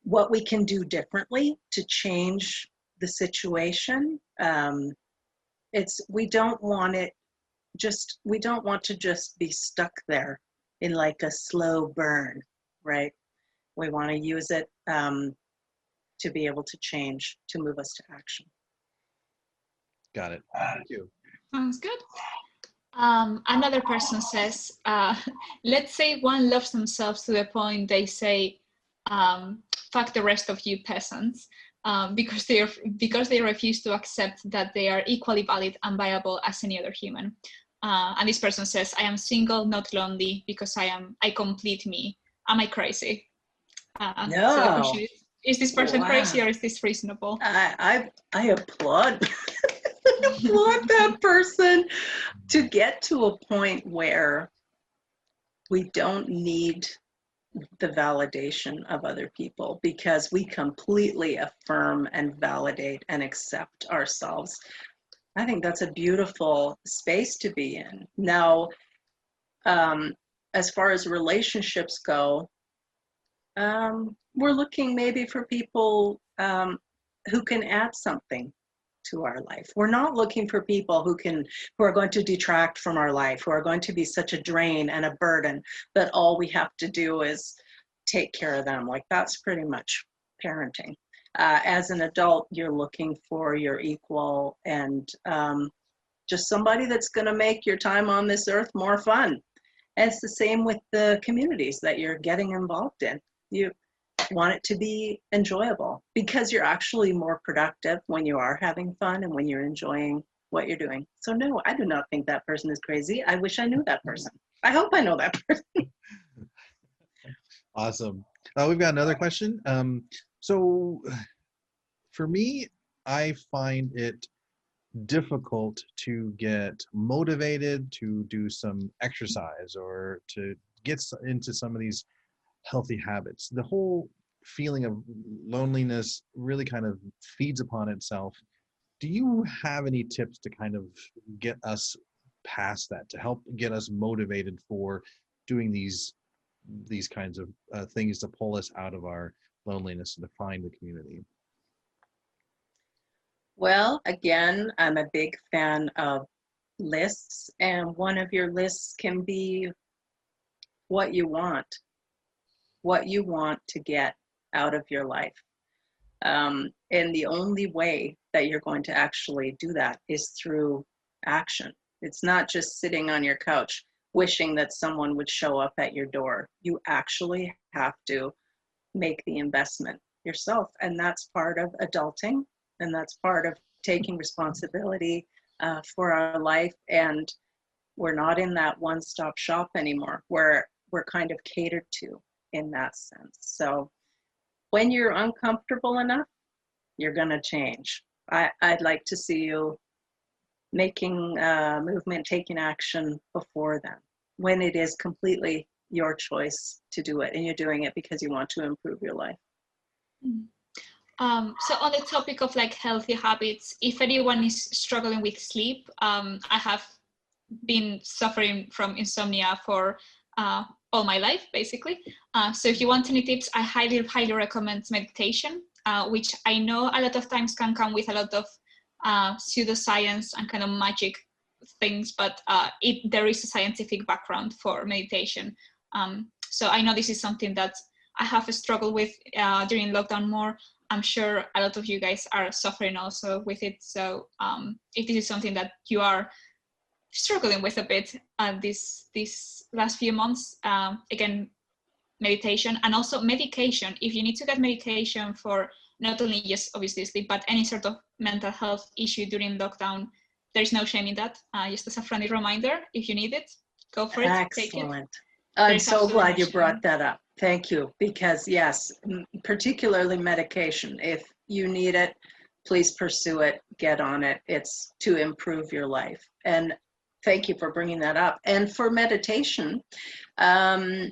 what we can do differently to change the situation. Um, it's we don't want it just we don't want to just be stuck there in like a slow burn, right? We want to use it um, to be able to change to move us to action. Got it. Thank you. Sounds good. Um, another person says, uh, let's say one loves themselves to the point they say, um, fuck the rest of you peasants, um, because, they are, because they refuse to accept that they are equally valid and viable as any other human. Uh, and this person says, I am single, not lonely, because I am, I complete me. Am I crazy? Uh, so the No. question is, is this person Wow. crazy or is this reasonable? I I, I applaud applaud that person to get to a point where we don't need the validation of other people because we completely affirm and validate and accept ourselves. I think that's a beautiful space to be in. Now, um, as far as relationships go, um, we're looking maybe for people um, who can add something to our life. We're not looking for people who can who are going to detract from our life, who are going to be such a drain and a burden that all we have to do is take care of them. Like that's pretty much parenting. Uh, as an adult, you're looking for your equal and um, just somebody that's going to make your time on this earth more fun. And it's the same with the communities that you're getting involved in. You want it to be enjoyable because you're actually more productive when you are having fun and when you're enjoying what you're doing. So no, I do not think that person is crazy. I wish I knew that person. I hope I know that person. Awesome. Uh, we've got another question. Um, so, for me, I find it difficult to get motivated to do some exercise or to get into some of these healthy habits. The whole feeling of loneliness really kind of feeds upon itself. Do you have any tips to kind of get us past that, to help get us motivated for doing these these kinds of uh, things to pull us out of our loneliness and to find the community. Well, again, I'm a big fan of lists, and one of your lists can be what you want, what you want to get out of your life. Um, and the only way that you're going to actually do that is through action. It's not just sitting on your couch wishing that someone would show up at your door. You actually have to make the investment yourself. And that's part of adulting and that's part of taking responsibility uh, for our life and we're not in that one-stop shop anymore where we're kind of catered to in that sense. So when you're uncomfortable enough you're going to change. I, i'd like to see you making uh, movement taking action before then when it is completely your choice to do it and you're doing it because you want to improve your life. Mm. Um, so on the topic of like healthy habits, if anyone is struggling with sleep, um, I have been suffering from insomnia for uh, all my life, basically. Uh, so if you want any tips, I highly, highly recommend meditation, uh, which I know a lot of times can come with a lot of uh, pseudoscience and kind of magic things, but uh, it, there is a scientific background for meditation. Um, so I know this is something that I have struggled with uh, during lockdown more. I'm sure a lot of you guys are suffering also with it. So um, if this is something that you are struggling with a bit uh, this these last few months, um, again, meditation and also medication. If you need to get medication for not only just obviously sleep, but any sort of mental health issue during lockdown, there's no shame in that. Uh, just as a friendly reminder, if you need it, go for it. Excellent. It. I'm so glad you brought that up. Thank you. Because, yes, particularly medication, if you need it, please pursue it, get on it. It's to improve your life. And thank you for bringing that up. And for meditation, um,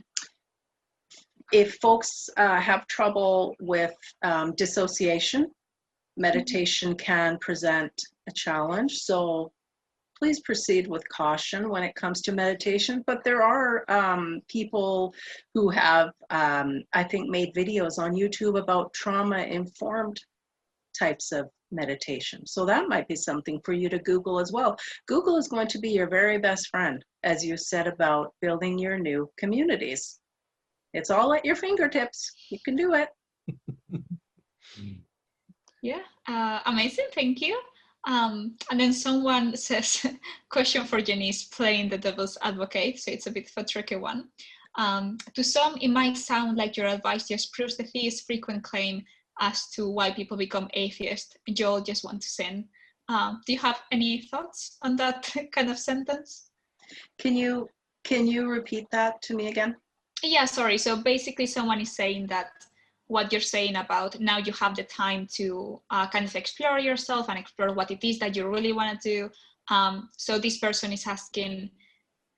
if folks uh, have trouble with um, dissociation, meditation can present a challenge. So please proceed with caution when it comes to meditation. But there are um, people who have, um, I think, made videos on YouTube about trauma informed types of meditation. So that might be something for you to Google as well. Google is going to be your very best friend, as you said about building your new communities. It's all at your fingertips. You can do it. yeah, uh, amazing. Thank you. Um, and then someone says, question for Janice, playing the devil's advocate, so it's a bit of a tricky one. Um, to some, it might sound like your advice just proves the theist's frequent claim as to why people become atheist. Joel just want to sin. Um, do you have any thoughts on that kind of sentence? Can you can you repeat that to me again? Yeah, sorry. So basically, someone is saying that what you're saying about now you have the time to uh, kind of explore yourself and explore what it is that you really want to do. Um, so this person is asking,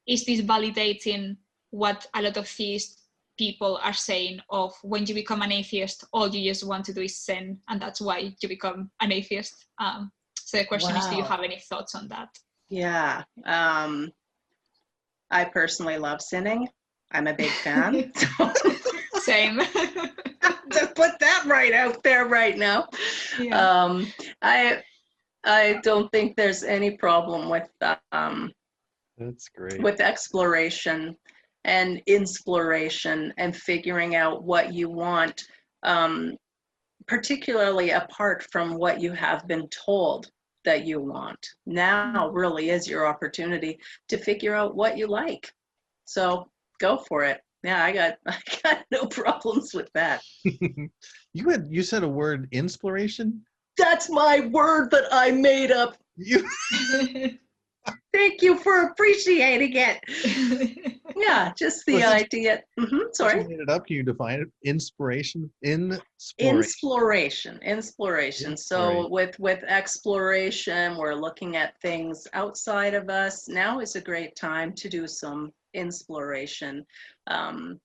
is this validating what a lot of theist people are saying of when you become an atheist, all you just want to do is sin, and that's why you become an atheist. Um, so the question wow. is, do you have any thoughts on that? Yeah, um, I personally love sinning. I'm a big fan. Same. to put that right out there right now. Yeah. Um, I I don't think there's any problem with um, that's great with exploration and inspiration and figuring out what you want, um, particularly apart from what you have been told that you want. Now really is your opportunity to figure out what you like. So go for it yeah, I got I got no problems with that. you had you said a word inspiration. That's my word that I made up. You. Thank you for appreciating it. Yeah, just the idea. Mm-hmm, sorry. Made it up. Can you define it? Inspiration. Inspiration. Inspiration. Inspiration. So with with exploration, we're looking at things outside of us. Now is a great time to do some inspiration. Um,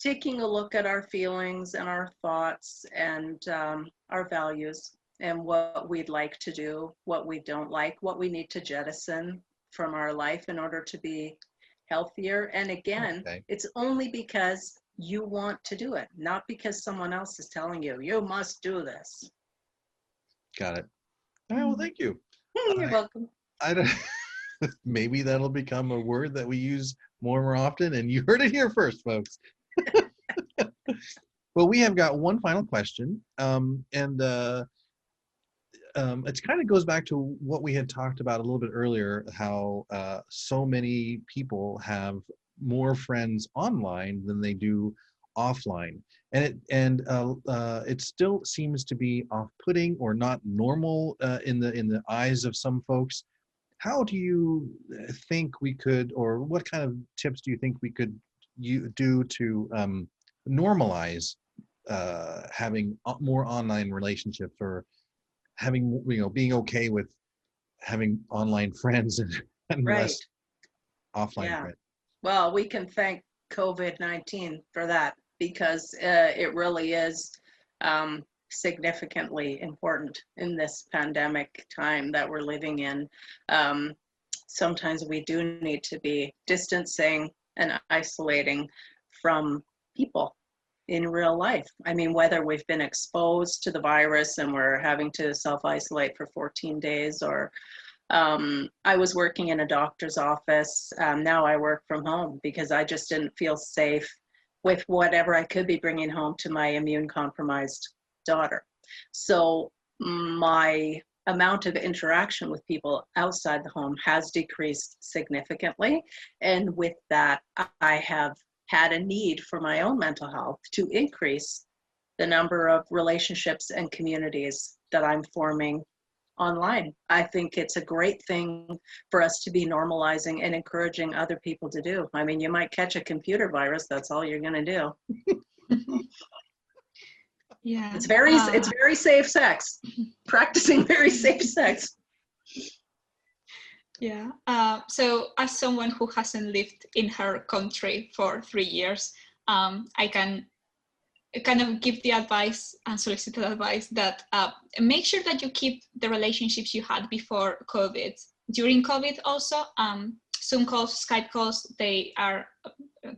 taking a look at our feelings and our thoughts and um, our values and what we'd like to do, what we don't like, what we need to jettison from our life in order to be healthier. And again, okay. it's only because you want to do it, not because someone else is telling you, you must do this. Got it. All right, well, thank you. You're I, welcome. I don't, maybe that'll become a word that we use more and more often. And you heard it here first, folks. well, we have got one final question. Um, and uh, um, it kind of goes back to what we had talked about a little bit earlier how uh, so many people have more friends online than they do offline. And it and uh, uh, it still seems to be off-putting or not normal uh, in the in the eyes of some folks. How do you uh, think we could, or what kind of tips do you think we could you do to um, normalize uh, having more online relationships or having you know being okay with having online friends and, and Right. less offline Yeah. friends. Well, we can thank COVID 19 for that because uh, it really is um, significantly important in this pandemic time that we're living in. Um, sometimes we do need to be distancing and isolating from people in real life. I mean, whether we've been exposed to the virus and we're having to self isolate for 14 days or um, I was working in a doctor's office. Um, now I work from home because I just didn't feel safe with whatever I could be bringing home to my immune compromised daughter. So my amount of interaction with people outside the home has decreased significantly. And with that, I have had a need for my own mental health to increase the number of relationships and communities that I'm forming online. I think it's a great thing for us to be normalizing and encouraging other people to do. I mean, you might catch a computer virus, that's all you're going to do. Yeah. It's very it's Uh, very safe sex. Practicing very safe sex. Yeah. Uh, so, as someone who hasn't lived in her country for three years, um, I can kind of give the advice and solicited advice that uh, make sure that you keep the relationships you had before COVID. During COVID, also, um, Zoom calls, Skype calls, they are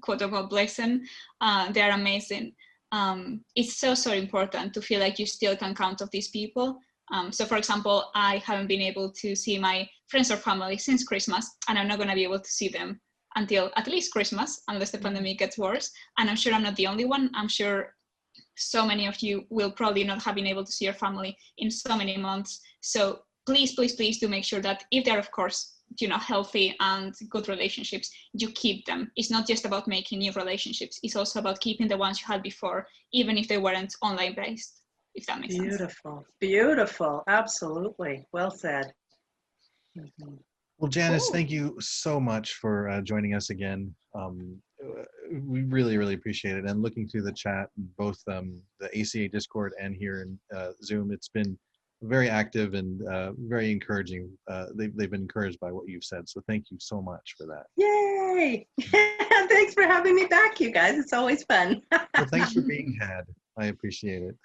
quote unquote blessing. Uh, they are amazing. Um, it's so so important to feel like you still can count on these people. Um, so, for example, I haven't been able to see my friends or family since Christmas, and I'm not going to be able to see them until at least Christmas, unless the pandemic gets worse. And I'm sure I'm not the only one. I'm sure so many of you will probably not have been able to see your family in so many months. So please, please, please do make sure that if they're, of course, you know, healthy and good relationships, you keep them. It's not just about making new relationships. It's also about keeping the ones you had before, even if they weren't online based. If that makes sense. Beautiful. Beautiful. Absolutely. Well said. Mhm. Well, Janice, Cool. thank you so much for uh, joining us again. Um, we really, really appreciate it. And looking through the chat, both um, the ACA Discord and here in uh, Zoom, it's been very active and uh, very encouraging. Uh, they've, they've been encouraged by what you've said. So thank you so much for that. Yay! Thanks for having me back, you guys. It's always fun. Well, thanks for being had. I appreciate it.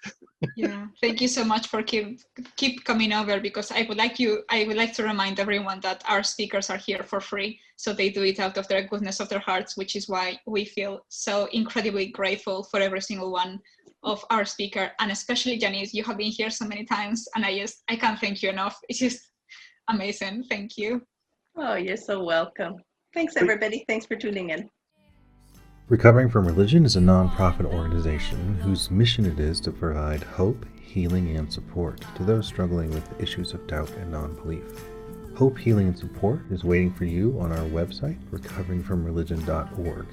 yeah thank you so much for keep keep coming over because i would like you i would like to remind everyone that our speakers are here for free so they do it out of their goodness of their hearts which is why we feel so incredibly grateful for every single one of our speaker and especially janice you have been here so many times and i just i can't thank you enough it's just amazing thank you Oh, you're so welcome. Thanks, everybody. Thanks for tuning in. Recovering from Religion is a nonprofit organization whose mission it is to provide hope, healing, and support to those struggling with issues of doubt and non belief. Hope, Healing, and Support is waiting for you on our website, recoveringfromreligion.org.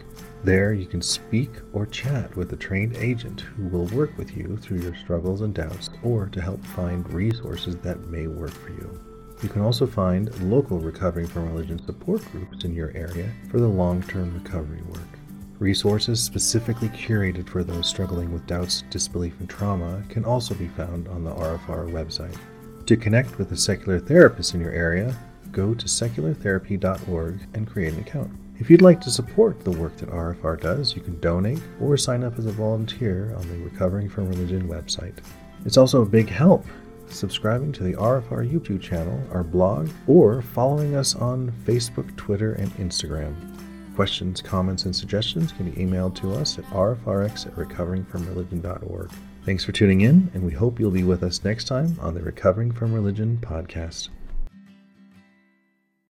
There, you can speak or chat with a trained agent who will work with you through your struggles and doubts or to help find resources that may work for you. You can also find local Recovering from Religion support groups in your area for the long term recovery work. Resources specifically curated for those struggling with doubts, disbelief, and trauma can also be found on the RFR website. To connect with a secular therapist in your area, go to seculartherapy.org and create an account. If you'd like to support the work that RFR does, you can donate or sign up as a volunteer on the Recovering from Religion website. It's also a big help subscribing to the RFR YouTube channel, our blog, or following us on Facebook, Twitter, and Instagram. Questions, comments, and suggestions can be emailed to us at rfrx at recoveringfromreligion.org. Thanks for tuning in, and we hope you'll be with us next time on the Recovering from Religion podcast.